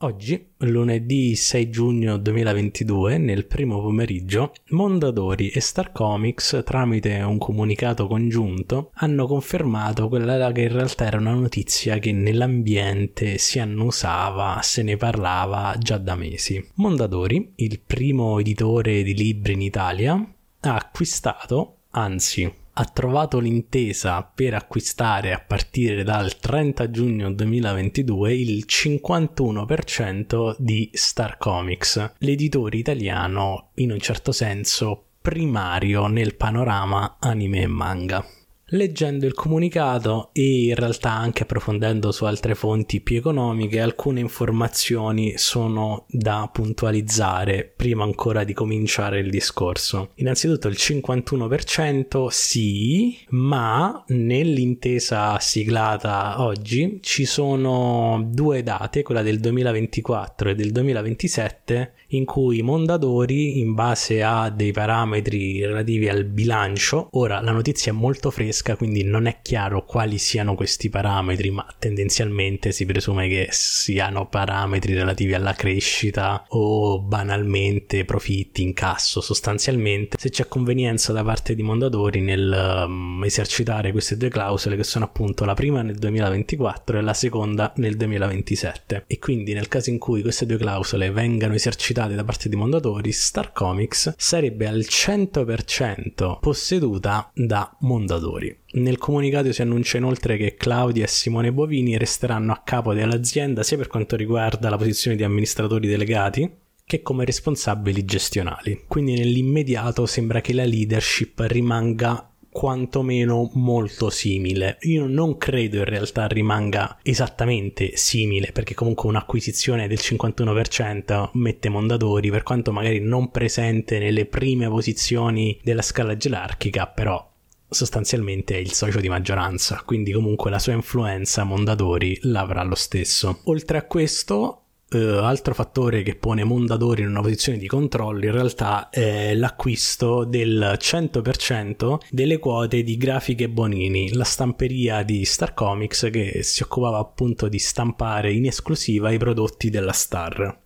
Oggi, lunedì 6 giugno 2022, nel primo pomeriggio, Mondadori e Star Comics, tramite un comunicato congiunto, hanno confermato quella che in realtà era una notizia che nell'ambiente si annusava, se ne parlava già da mesi. Mondadori, il primo editore di libri in Italia, ha acquistato, anzi ha trovato l'intesa per acquistare a partire dal 30 giugno 2022 il 51% di Star Comics, l'editore italiano in un certo senso primario nel panorama anime e manga. Leggendo il comunicato e in realtà anche approfondendo su altre fonti più economiche, alcune informazioni sono da puntualizzare prima ancora di cominciare il discorso. Innanzitutto il 51% sì, ma nell'intesa siglata oggi ci sono due date, quella del 2024 e del 2027, in cui Mondadori, in base a dei parametri relativi al bilancio, ora la notizia è molto fresca, quindi non è chiaro quali siano questi parametri, ma tendenzialmente si presume che siano parametri relativi alla crescita o banalmente profitti, incasso. Sostanzialmente, se c'è convenienza da parte di Mondadori nel um, esercitare queste due clausole, che sono appunto la prima nel 2024 e la seconda nel 2027. E quindi nel caso in cui queste due clausole vengano esercitate citate da parte di Mondadori, Star Comics sarebbe al 100% posseduta da Mondadori. Nel comunicato si annuncia inoltre che Claudia e Simone Bovini resteranno a capo dell'azienda sia per quanto riguarda la posizione di amministratori delegati, che come responsabili gestionali. Quindi nell'immediato sembra che la leadership rimanga quantomeno molto simile. Io non credo in realtà rimanga esattamente simile, perché comunque un'acquisizione del 51% mette Mondadori, per quanto magari non presente nelle prime posizioni della scala gerarchica, però sostanzialmente è il socio di maggioranza, quindi comunque la sua influenza Mondadori l'avrà lo stesso. Oltre a questo, Uh, altro fattore che pone Mondadori in una posizione di controllo in realtà è l'acquisto del 100% delle quote di Grafiche Bonini, la stamperia di Star Comics che si occupava appunto di stampare in esclusiva i prodotti della Star.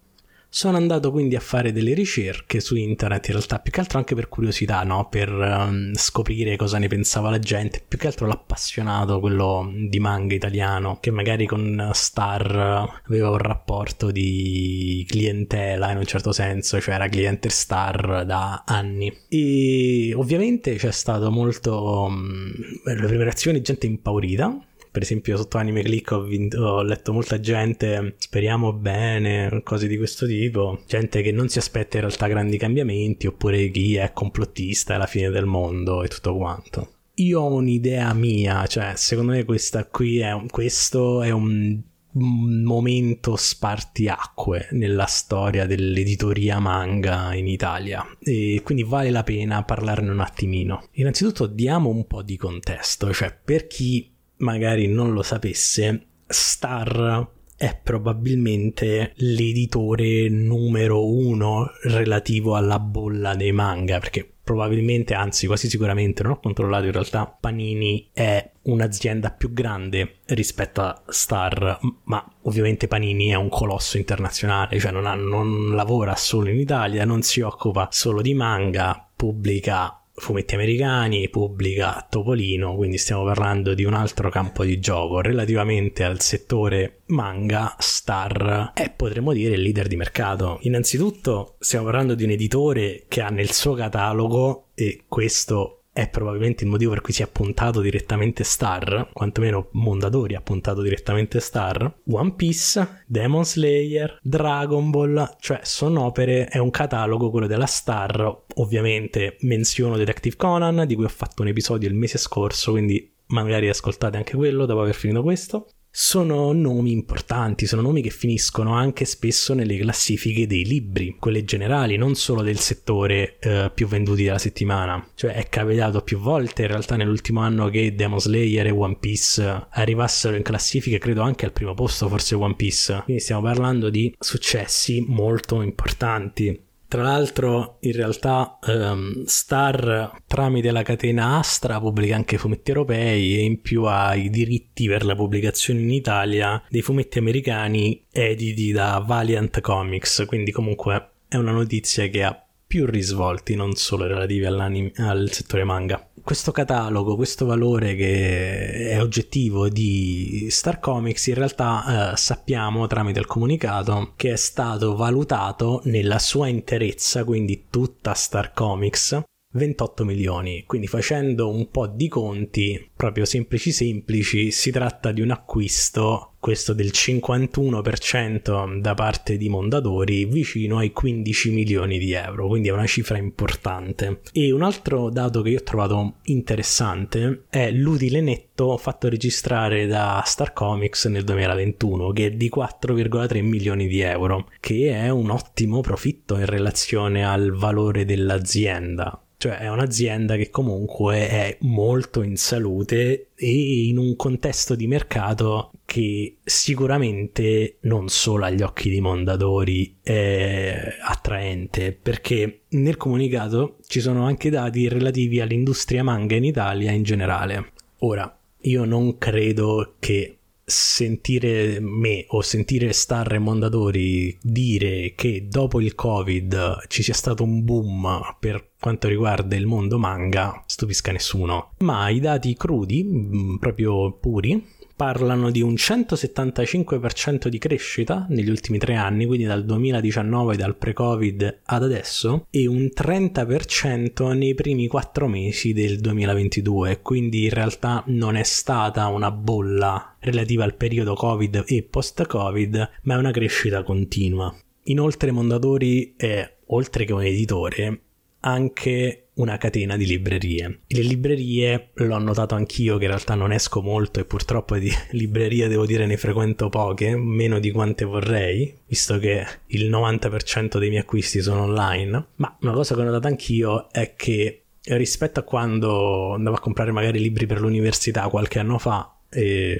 Sono andato quindi a fare delle ricerche su internet, in realtà più che altro anche per curiosità, no? per um, scoprire cosa ne pensava la gente, più che altro l'appassionato, quello di manga italiano, che magari con Star aveva un rapporto di clientela in un certo senso, cioè era cliente Star da anni. E ovviamente c'è stato molto... Um, le prime reazioni, gente impaurita, per esempio sotto Anime Click ho, vinto, ho, letto molta gente speriamo bene cose di questo tipo gente che non si aspetta in realtà grandi cambiamenti oppure chi è complottista è la fine del mondo e tutto quanto io ho un'idea mia cioè secondo me questa qui è un, questo è un momento spartiacque nella storia dell'editoria manga in Italia e quindi vale la pena parlarne un attimino. Innanzitutto diamo un po' di contesto, cioè per chi magari non lo sapesse, Star è probabilmente l'editore numero uno relativo alla bolla dei manga, perché probabilmente, anzi quasi sicuramente, non ho controllato in realtà, Panini è un'azienda più grande rispetto a Star, ma ovviamente Panini è un colosso internazionale, cioè non, ha, non lavora solo in Italia, non si occupa solo di manga, pubblica fumetti americani, pubblica Topolino, quindi stiamo parlando di un altro campo di gioco relativamente al settore manga, Star è potremmo dire il leader di mercato. Innanzitutto stiamo parlando di un editore che ha nel suo catalogo e questo è probabilmente il motivo per cui si è puntato direttamente Star, quantomeno Mondadori ha puntato direttamente Star, One Piece, Demon Slayer, Dragon Ball, cioè sono opere, è un catalogo quello della Star, ovviamente menziono Detective Conan, di cui ho fatto un episodio il mese scorso, quindi magari ascoltate anche quello dopo aver finito questo sono nomi importanti, sono nomi che finiscono anche spesso nelle classifiche dei libri, quelle generali, non solo del settore eh, più venduti della settimana. Cioè è capitato più volte in realtà nell'ultimo anno che Demon Slayer e One Piece arrivassero in classifiche, credo anche al primo posto, forse One Piece. Quindi stiamo parlando di successi molto importanti Tra l'altro, in realtà, um, Star tramite la catena Astra pubblica anche fumetti europei e in più ha i diritti per la pubblicazione in Italia dei fumetti americani editi da Valiant Comics. Quindi, comunque, è una notizia che ha più risvolti, non solo relativi al settore manga. Questo catalogo, questo valore che è oggettivo di Star Comics, in realtà eh, sappiamo tramite il comunicato che è stato valutato nella sua interezza, quindi tutta Star Comics, 28 milioni, quindi facendo un po' di conti proprio semplici semplici si tratta di un acquisto questo del 51% da parte di Mondadori vicino ai 15 milioni di euro, quindi è una cifra importante. E un altro dato che io ho trovato interessante è l'utile netto fatto registrare da Star Comics nel 2021 che è di 4,3 milioni di euro, che è un ottimo profitto in relazione al valore dell'azienda cioè è un'azienda che comunque è molto in salute e in un contesto di mercato che sicuramente non solo agli occhi di Mondadori è attraente perché nel comunicato ci sono anche dati relativi all'industria manga in Italia in generale. Ora, io non credo che sentire me o sentire Star e Mondadori dire che dopo il Covid ci sia stato un boom per quanto riguarda il mondo manga stupisca nessuno. Ma i dati crudi, mm, proprio puri, parlano di un 175% di crescita negli ultimi tre anni, quindi dal 2019, dal pre-Covid ad adesso, e un 30% nei primi quattro mesi del 2022, quindi in realtà non è stata una bolla relativa al periodo Covid e post-Covid, ma è una crescita continua. Inoltre Mondadori è, oltre che un editore, anche una catena di librerie. Le librerie l'ho notato anch'io che in realtà non esco molto e purtroppo di librerie devo dire ne frequento poche, meno di quante vorrei, visto che il 90% dei miei acquisti sono online, ma una cosa che ho notato anch'io è che rispetto a quando andavo a comprare magari libri per l'università qualche anno fa, eh,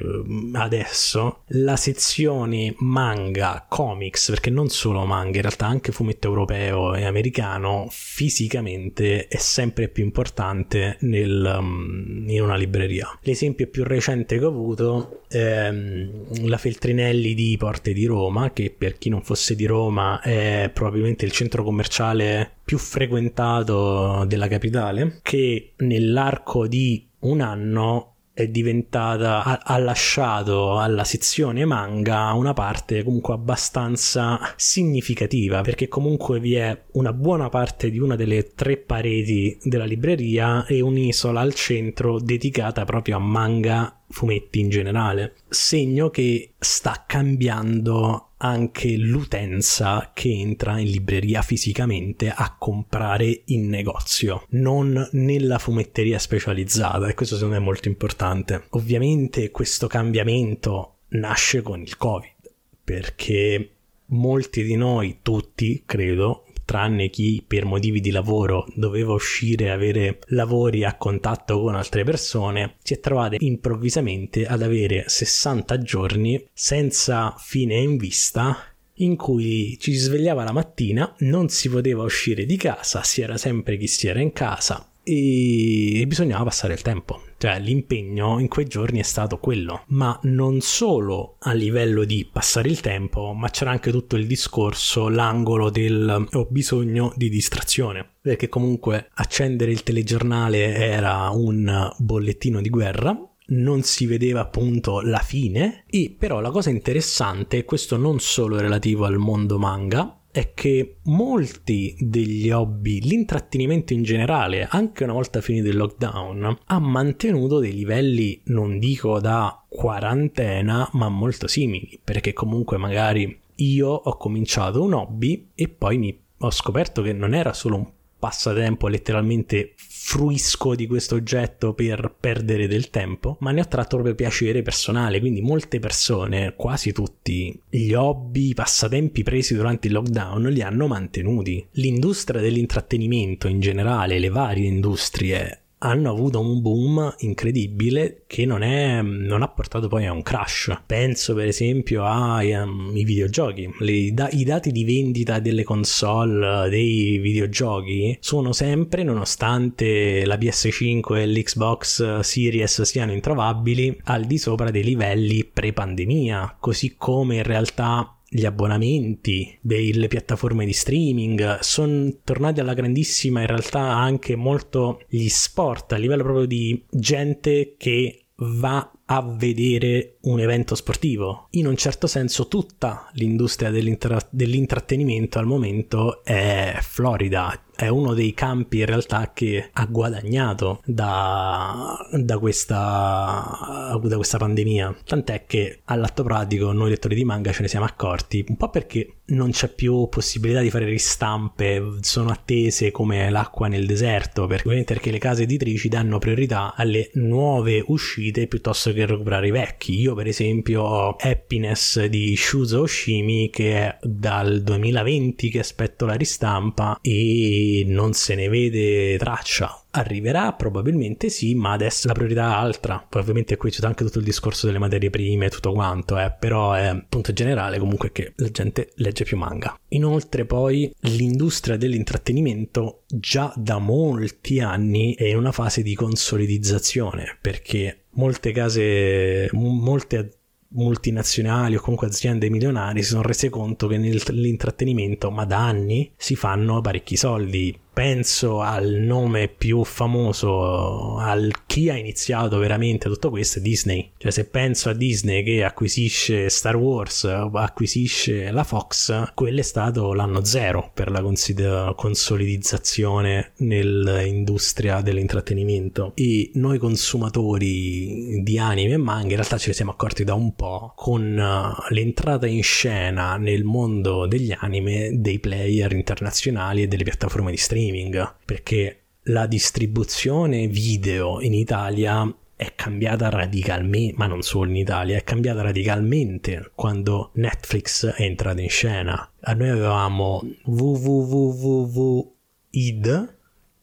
adesso la sezione manga comics perché non solo manga in realtà anche fumetto europeo e americano fisicamente è sempre più importante nel, um, in una libreria. L'esempio più recente che ho avuto è um, la Feltrinelli di Porte di Roma che per chi non fosse di Roma è probabilmente il centro commerciale più frequentato della capitale che nell'arco di un anno è diventata, ha, ha, lasciato alla sezione manga una parte comunque abbastanza significativa perché comunque vi è una buona parte di una delle tre pareti della libreria e un'isola al centro dedicata proprio a manga fumetti in generale, segno che sta cambiando anche l'utenza che entra in libreria fisicamente a comprare in negozio, non nella fumetteria specializzata e questo secondo me è molto importante. Ovviamente questo cambiamento nasce con il Covid perché molti di noi, tutti credo, tranne chi per motivi di lavoro doveva uscire e avere lavori a contatto con altre persone, si è trovate improvvisamente ad avere 60 giorni senza fine in vista in cui ci si svegliava la mattina, non si poteva uscire di casa, si era sempre chi si era in casa, e bisognava passare il tempo. Cioè l'impegno in quei giorni è stato quello, ma non solo a livello di passare il tempo, ma c'era anche tutto il discorso, l'angolo del ho bisogno di distrazione, perché comunque accendere il telegiornale era un bollettino di guerra, non si vedeva appunto la fine. E però la cosa interessante, questo non solo relativo al mondo manga, è che molti degli hobby, l'intrattenimento in generale, anche una volta finito il lockdown, ha mantenuto dei livelli, non dico da quarantena, ma molto simili, perché comunque magari io ho cominciato un hobby e poi mi ho scoperto che non era solo un passatempo letteralmente fruisco di questo oggetto per perdere del tempo, ma ne ho tratto proprio piacere personale, quindi molte persone, quasi tutti, gli hobby, i passatempi presi durante il lockdown li hanno mantenuti. L'industria dell'intrattenimento in generale, le varie industrie hanno avuto un boom incredibile che non, è, non ha portato poi a un crash. Penso per esempio ai um, videogiochi. Le, da, I dati di vendita delle console dei videogiochi sono sempre, nonostante la PS5 e l'Xbox Series siano introvabili, al di sopra dei livelli pre-pandemia, così come in realtà gli abbonamenti delle piattaforme di streaming, sono tornati alla grandissima in realtà anche molto gli sport a livello proprio di gente che va a vedere un evento sportivo. In un certo senso tutta l'industria dell'intrattenimento al momento è florida, è uno dei campi in realtà che ha guadagnato da, da, questa, da questa pandemia. Tant'è che all'atto pratico noi lettori di manga ce ne siamo accorti, un po' perché non c'è più possibilità di fare ristampe, sono attese come l'acqua nel deserto, perché, perché le case editrici danno priorità alle nuove uscite piuttosto che recuperare i vecchi. Io per esempio ho Happiness di Shuzo Oshimi che è dal 2020 che aspetto la ristampa e non se ne vede traccia. Arriverà? Probabilmente sì, ma adesso la priorità è altra. Poi ovviamente qui c'è anche tutto il discorso delle materie prime e tutto quanto, eh, però è punto generale comunque che la gente legge più manga. Inoltre poi l'industria dell'intrattenimento già da molti anni è in una fase di consolidizzazione perché molte case, molte multinazionali o comunque aziende milionari si sono rese conto che nell'intrattenimento, ma da anni, si fanno parecchi soldi penso al nome più famoso, al chi ha iniziato veramente tutto questo è Disney. Cioè se penso a Disney che acquisisce Star Wars, acquisisce la Fox, quello è stato l'anno zero per la consider- consolidizzazione nell'industria dell'intrattenimento. E noi consumatori di anime e manga in realtà ce ne siamo accorti da un po' con uh, l'entrata in scena nel mondo degli anime dei player internazionali e delle piattaforme di streaming streaming, perché la distribuzione video in Italia è cambiata radicalmente, ma non solo in Italia, è cambiata radicalmente quando Netflix è entrato in scena. A noi avevamo www.id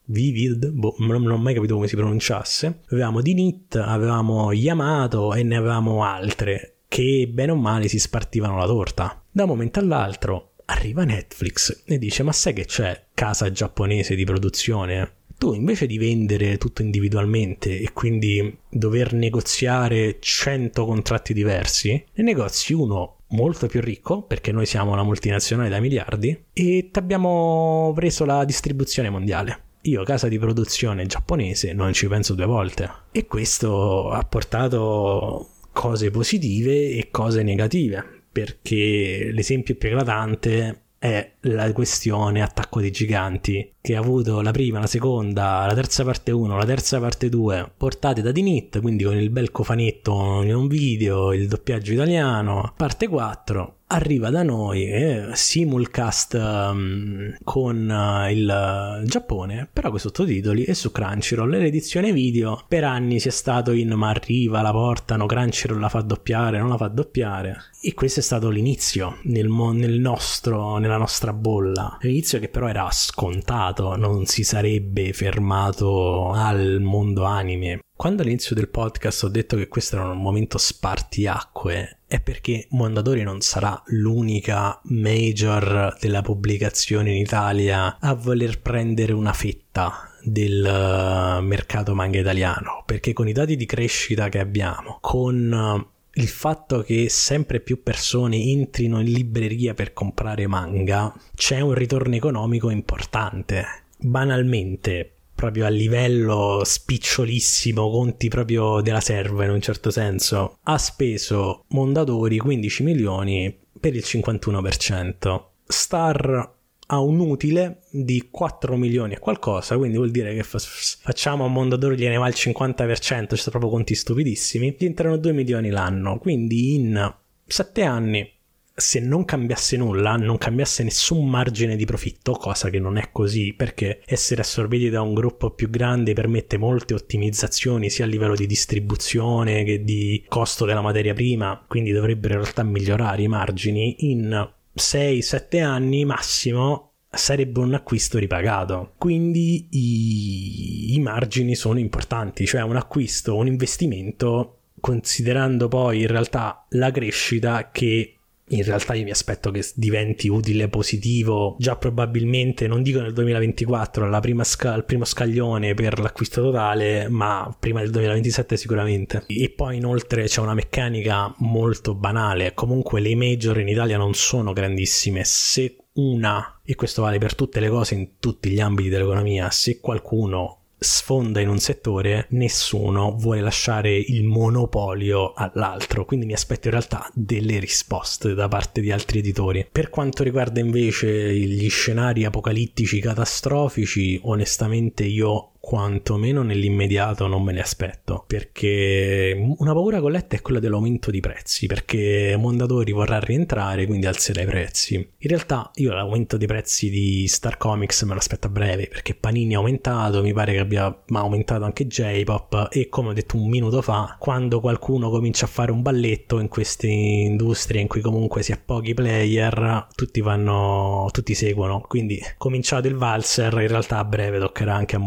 Vivid, boh, non ho mai capito come si pronunciasse. Avevamo Dinit, avevamo Yamato e ne avevamo altre che bene o male si spartivano la torta. Da un momento all'altro arriva Netflix e dice ma sai che c'è casa giapponese di produzione? Tu invece di vendere tutto individualmente e quindi dover negoziare 100 contratti diversi, ne negozi uno molto più ricco perché noi siamo una multinazionale da miliardi e ti abbiamo preso la distribuzione mondiale. Io, casa di produzione giapponese, non ci penso due volte. E questo ha portato cose positive e cose negative perché l'esempio più eclatante è la questione attacco dei giganti che ha avuto la prima, la seconda, la terza parte 1, la terza parte 2 portate da Dinit, quindi con il bel cofanetto in un video, il doppiaggio italiano, parte 4 arriva da noi eh, simulcast um, con uh, il Giappone però con sottotitoli e su Crunchyroll. L'edizione video per anni si è stato in ma arriva la portano Crunchyroll la fa doppiare non la fa doppiare e questo è stato l'inizio nel, mo- nel nostro, nella nostra bolla. L'inizio che però era scontato non si sarebbe fermato al mondo anime. Quando all'inizio del podcast ho detto che questo era un momento spartiacque, è perché Mondadori non sarà l'unica major della pubblicazione in Italia a voler prendere una fetta del eh, mercato manga italiano, perché con i dati di crescita che abbiamo, con eh, il fatto che sempre più persone entrino in libreria per comprare manga, c'è un ritorno economico importante. Banalmente, proprio a livello spicciolissimo, conti proprio della serva in un certo senso, ha speso Mondadori 15 milioni per il 51%. Star ha un utile di 4 milioni e qualcosa, quindi vuol dire che fa- facciamo a Mondadori gliene va il 50%, ci sono proprio conti stupidissimi, gli entrano 2 milioni l'anno, quindi in 7 anni se non cambiasse nulla, non cambiasse nessun margine di profitto, cosa che non è così perché essere assorbiti da un gruppo più grande permette molte ottimizzazioni sia a livello di distribuzione che di costo della materia prima, quindi dovrebbero in realtà migliorare i margini. In 6-7 anni massimo sarebbe un acquisto ripagato. Quindi i, i margini sono importanti, cioè un acquisto, un investimento considerando poi in realtà la crescita che in realtà io mi aspetto che diventi utile positivo. Già probabilmente non dico nel 2024 alla prima sca- al primo scaglione per l'acquisto totale ma prima del 2027 sicuramente. E poi inoltre c'è una meccanica molto banale. Comunque le major in Italia non sono grandissime. Se una e questo vale per tutte le cose in tutti gli ambiti dell'economia se qualcuno sfonda in un settore, nessuno vuole lasciare il monopolio all'altro, quindi mi aspetto in realtà delle risposte da parte di altri editori. Per quanto riguarda invece gli scenari apocalittici catastrofici, onestamente io quantomeno nell'immediato non me ne aspetto perché una paura colletta è quella dell'aumento di prezzi perché Mondadori vorrà rientrare quindi alzerà i prezzi. In realtà io l'aumento dei prezzi di Star Comics me lo aspetto a breve perché Panini ha aumentato mi pare che abbia aumentato anche J-Pop e come ho detto un minuto fa quando qualcuno comincia a fare un balletto in queste industrie in cui comunque si ha pochi player tutti vanno tutti seguono. Quindi cominciato il valzer in realtà a breve toccherà anche a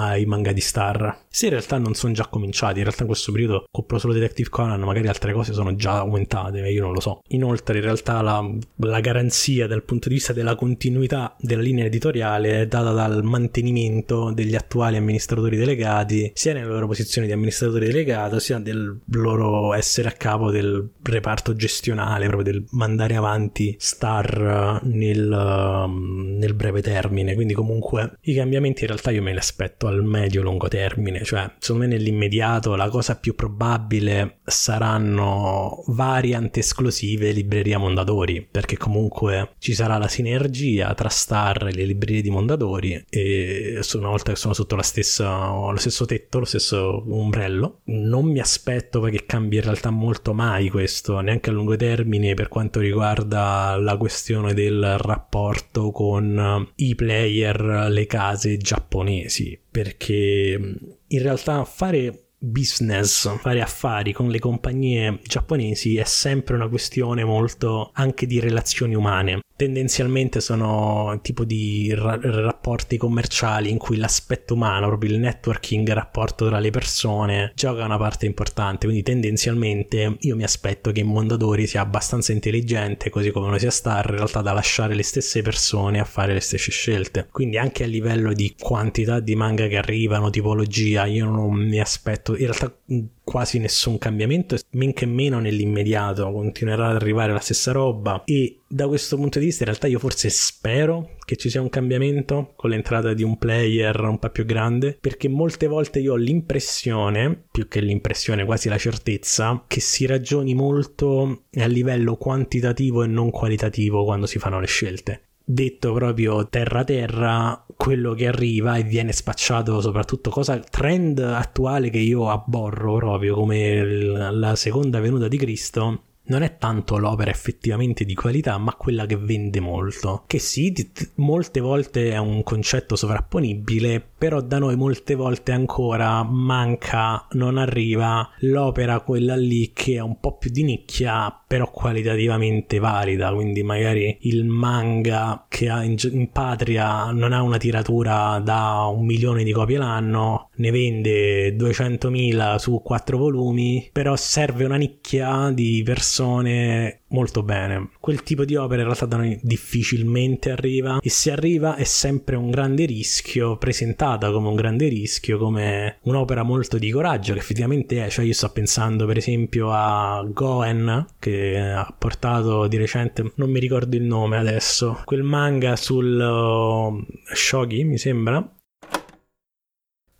ai manga di Star. Se in realtà non sono già cominciati, in realtà in questo periodo compro solo Detective Conan, magari altre cose sono già aumentate, io non lo so. Inoltre in realtà la, la garanzia dal punto di vista della continuità della linea editoriale è data dal mantenimento degli attuali amministratori delegati, sia nelle loro posizioni di amministratore delegato, sia del loro essere a capo del reparto gestionale, proprio del mandare avanti Star nel, nel breve termine. Quindi comunque i cambiamenti in realtà io me li aspetto al medio-lungo termine, cioè secondo me nell'immediato la cosa più probabile saranno variant esclusive libreria Mondadori, perché comunque ci sarà la sinergia tra Star e le librerie di Mondadori e una volta che sono sotto stessa, lo stesso tetto, lo stesso ombrello, non mi aspetto che cambi in realtà molto mai questo, neanche a lungo termine per quanto riguarda la questione del rapporto con i player, le case giapponesi perché in realtà fare business, fare affari con le compagnie giapponesi è sempre una questione molto anche di relazioni umane tendenzialmente sono tipo di ra- rapporti commerciali in cui l'aspetto umano, proprio il networking, il rapporto tra le persone, gioca una parte importante. Quindi tendenzialmente io mi aspetto che Mondadori sia abbastanza intelligente, così come lo sia Star, in realtà da lasciare le stesse persone a fare le stesse scelte. Quindi anche a livello di quantità di manga che arrivano, tipologia, io non mi aspetto, in realtà quasi nessun cambiamento, men che meno nell'immediato, continuerà ad arrivare la stessa roba. E da questo punto di vista in realtà io forse spero che ci sia un cambiamento con l'entrata di un player un po' più grande perché molte volte io ho l'impressione, più che l'impressione quasi la certezza, che si ragioni molto a livello quantitativo e non qualitativo quando si fanno le scelte. Detto proprio terra terra quello che arriva e viene spacciato soprattutto cosa trend attuale che io abborro proprio come la seconda venuta di Cristo non è tanto l'opera effettivamente di qualità, ma quella che vende molto. Che sì, molte volte è un concetto sovrapponibile, però da noi molte volte ancora manca, non arriva l'opera quella lì che è un po' più di nicchia, però qualitativamente valida, quindi magari il manga che ha in, in patria non ha una tiratura da un milione di copie l'anno, ne vende 200.000 su quattro volumi, però serve una nicchia di persone molto bene. Quel tipo di opera in realtà da noi difficilmente arriva e se arriva è sempre un grande rischio, presentata come un grande rischio, come un'opera molto di coraggio che effettivamente è, cioè io sto pensando per esempio a Goen che ha portato di recente, non mi ricordo il nome adesso, quel manga sul uh, Shogi mi sembra.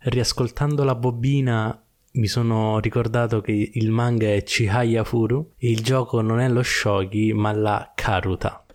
Riascoltando la bobina mi sono ricordato che il manga è Chihaya Furu e il gioco non è lo Shogi ma la Karuta.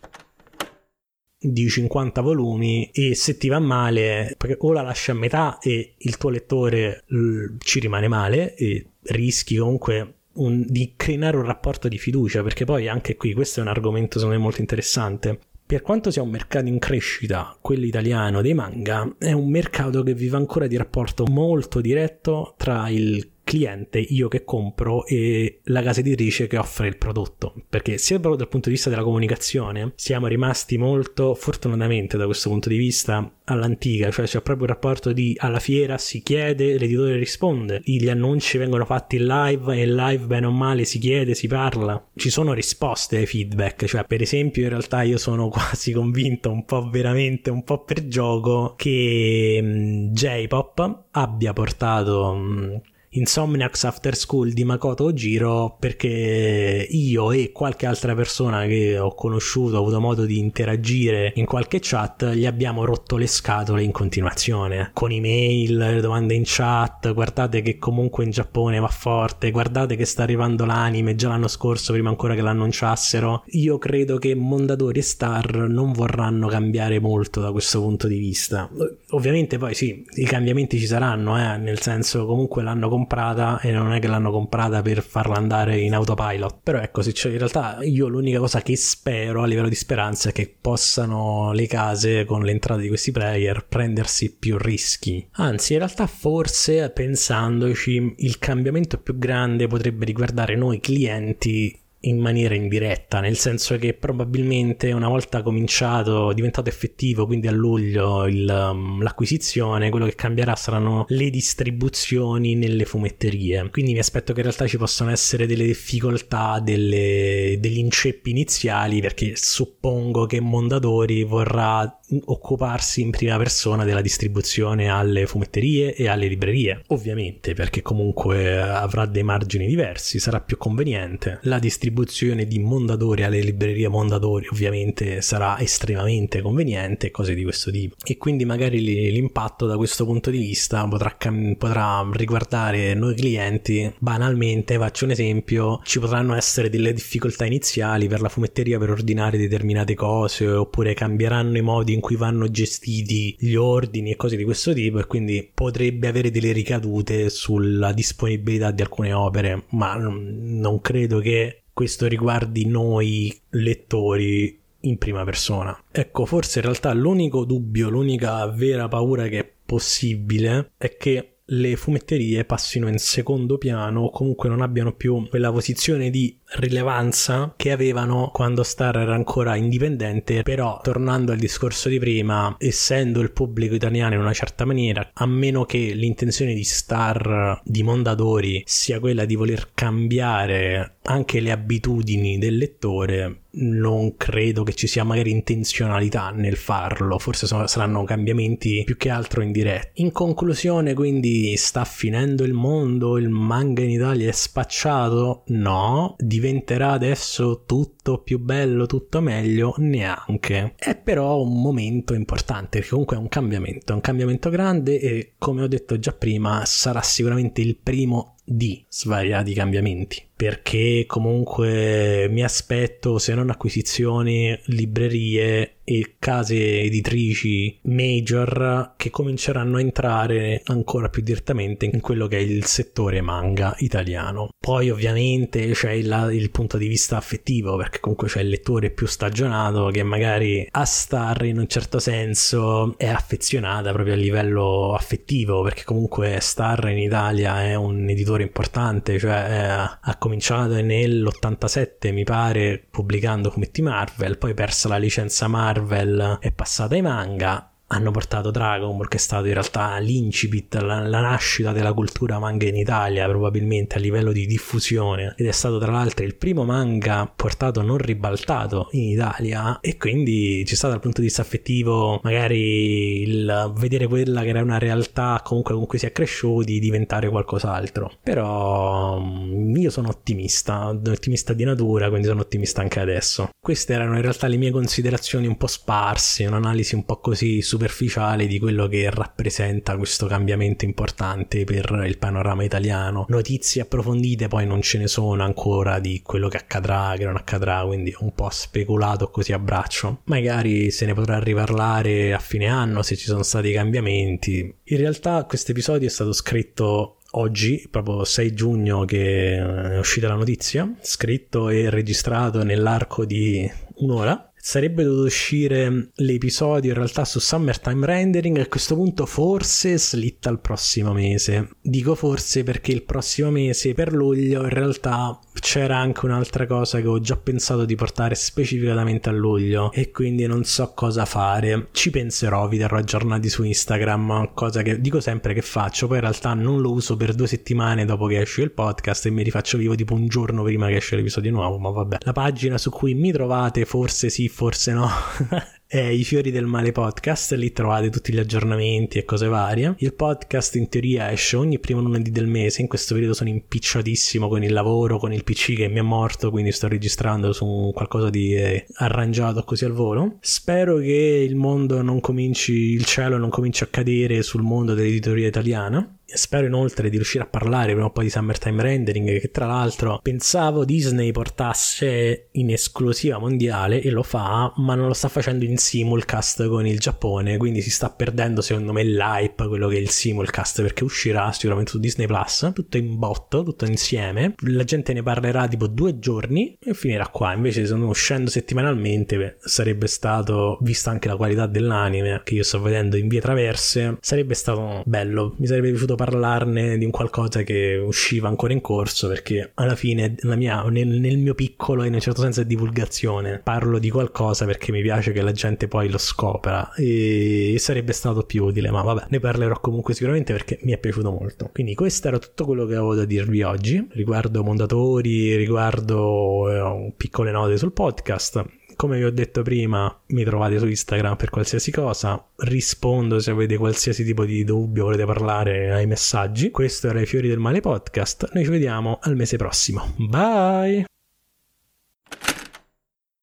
Di 50 volumi e se ti va male perché o la lasci a metà e il tuo lettore l- ci rimane male e rischi comunque un, di creare un rapporto di fiducia perché poi anche qui questo è un argomento secondo me molto interessante per quanto sia un mercato in crescita, quello italiano dei manga, è un mercato che vive ancora di rapporto molto diretto tra il cliente, io che compro e la casa editrice che offre il prodotto. Perché sia proprio dal punto di vista della comunicazione siamo rimasti molto fortunatamente da questo punto di vista all'antica, cioè c'è proprio il rapporto di alla fiera si chiede, l'editore risponde, gli annunci vengono fatti in live e in live bene o male si chiede, si parla, ci sono risposte ai feedback, cioè per esempio in realtà io sono quasi convinto un po' veramente, un po' per gioco che mm, J-Pop abbia portato mm, Insomniacs After School di Makoto Ojiro perché io e qualche altra persona che ho conosciuto, ho avuto modo di interagire in qualche chat, gli abbiamo rotto le scatole in continuazione con email, domande in chat, guardate che comunque in Giappone va forte, guardate che sta arrivando l'anime già l'anno scorso prima ancora che l'annunciassero. Io credo che Mondadori e Star non vorranno cambiare molto da questo punto di vista. Ovviamente poi sì, i cambiamenti ci saranno, eh, nel senso comunque l'hanno comprato comprata e non è che l'hanno comprata per farla andare in autopilot. Però ecco, cioè, in realtà io l'unica cosa che spero a livello di speranza è che possano le case con l'entrata di questi player prendersi più rischi. Anzi, in realtà forse pensandoci il cambiamento più grande potrebbe riguardare noi clienti in maniera indiretta, nel senso che probabilmente una volta cominciato, diventato effettivo, quindi a luglio il, um, l'acquisizione, quello che cambierà saranno le distribuzioni nelle fumetterie. Quindi mi aspetto che in realtà ci possano essere delle difficoltà, delle, degli inceppi iniziali, perché suppongo che Mondadori vorrà occuparsi in prima persona della distribuzione alle fumetterie e alle librerie, ovviamente perché comunque avrà dei margini diversi, sarà più conveniente. La distribuzione di Mondadori alle librerie Mondadori ovviamente sarà estremamente conveniente, cose di questo tipo. E quindi magari l'impatto da questo punto di vista potrà, potrà riguardare noi clienti. Banalmente, faccio un esempio, ci potranno essere delle difficoltà iniziali per la fumetteria per ordinare determinate cose oppure cambieranno i modi in cui vanno gestiti gli ordini e cose di questo tipo e quindi potrebbe avere delle ricadute sulla disponibilità di alcune opere, ma non credo che questo riguardi noi lettori in prima persona. Ecco, forse in realtà l'unico dubbio, l'unica vera paura che è possibile è che le fumetterie passino in secondo piano o comunque non abbiano più quella posizione di rilevanza che avevano quando Star era ancora indipendente, però tornando al discorso di prima, essendo il pubblico italiano in una certa maniera, a meno che l'intenzione di Star di Mondadori sia quella di voler cambiare anche le abitudini del lettore, non credo che ci sia magari intenzionalità nel farlo, forse sono, saranno cambiamenti più che altro indiretti. In conclusione, quindi sta finendo il mondo, il manga in Italia è spacciato? No, diventerà adesso tutto più bello, tutto meglio? Neanche. È però un momento importante, perché comunque è un cambiamento, è un cambiamento grande e come ho detto già prima sarà sicuramente il primo di svariati cambiamenti perché comunque mi aspetto se non acquisizioni librerie e case editrici major che cominceranno a entrare ancora più direttamente in quello che è il settore manga italiano. Poi ovviamente c'è il, il punto di vista affettivo perché comunque c'è il lettore più stagionato che magari a Star in un certo senso è affezionata proprio a livello affettivo perché comunque Star in Italia è un editore importante, cioè è, ha cominciato nell'87 mi pare pubblicando fumetti Marvel, poi persa la licenza Marvel è passata ai manga hanno portato Dragon Ball che è stato in realtà l'incipit, la, la, nascita della cultura manga in Italia probabilmente a livello di diffusione. Ed è stato tra l'altro il primo manga portato non ribaltato in Italia. E quindi c'è stato dal punto di vista affettivo magari il vedere quella che era una realtà comunque con cui si è cresciuti diventare qualcos'altro. Però mm, io sono ottimista ottimista di natura quindi sono ottimista anche adesso. Queste erano in realtà le mie considerazioni un po' sparse un'analisi un po' così su superficiale di quello che rappresenta questo cambiamento importante per il panorama italiano. Notizie approfondite poi non ce ne sono ancora di quello che accadrà, che non accadrà, quindi un po' speculato così a braccio. Magari se ne potrà riparlare a fine anno se ci sono stati cambiamenti. In realtà questo episodio è stato scritto oggi, proprio 6 giugno che è uscita la notizia, scritto e registrato nell'arco di un'ora sarebbe dovuto uscire l'episodio in realtà su Summertime Rendering. A questo punto forse slitta al prossimo mese. Dico forse perché il prossimo mese per luglio in realtà c'era anche un'altra cosa che ho già pensato di portare specificatamente a luglio e quindi non so cosa fare. Ci penserò, vi darò aggiornati su Instagram, cosa che dico sempre che faccio, poi in realtà non lo uso per due settimane dopo che esce il podcast e mi rifaccio vivo tipo un giorno prima che esce l'episodio nuovo, ma vabbè. La pagina su cui mi trovate forse sì, forse no. è I Fiori del Male Podcast, lì trovate tutti gli aggiornamenti e cose varie. Il podcast in teoria esce ogni primo lunedì del mese, in questo periodo sono impicciatissimo con il lavoro, con il PC che mi è morto, quindi sto registrando su qualcosa di eh, arrangiato così al volo. Spero che il mondo non cominci, il cielo non cominci a cadere sul mondo dell'editoria italiana Spero inoltre di riuscire a parlare prima o poi di Summertime Rendering, che tra l'altro pensavo Disney portasse in esclusiva mondiale e lo fa, ma non lo sta facendo in simulcast con il Giappone, quindi si sta perdendo secondo me l'hype, quello che è il simulcast, perché uscirà sicuramente su Disney Plus, tutto in botto, tutto insieme. La gente ne parlerà tipo due giorni e finirà qua. Invece, se non uscendo settimanalmente, beh, sarebbe stato, vista anche la qualità dell'anime che io sto vedendo in vie traverse, sarebbe stato bello. Mi sarebbe piaciuto parlarne di un qualcosa che usciva ancora in corso perché alla fine mia, nel, nel, mio piccolo e in un certo senso è divulgazione. Parlo di qualcosa perché mi piace che la gente poi lo scopra. E sarebbe stato più utile ma vabbè ne parlerò comunque sicuramente perché mi è piaciuto molto. Quindi questo era tutto quello che avevo da dirvi oggi. Riguardo Mondatori riguardo eh, piccole note sul podcast come vi ho detto prima, mi trovate su Instagram per qualsiasi cosa. Rispondo se avete qualsiasi tipo di dubbio, volete parlare ai messaggi. Questo era i Fiori del Male Podcast. Noi ci vediamo al mese prossimo. Bye!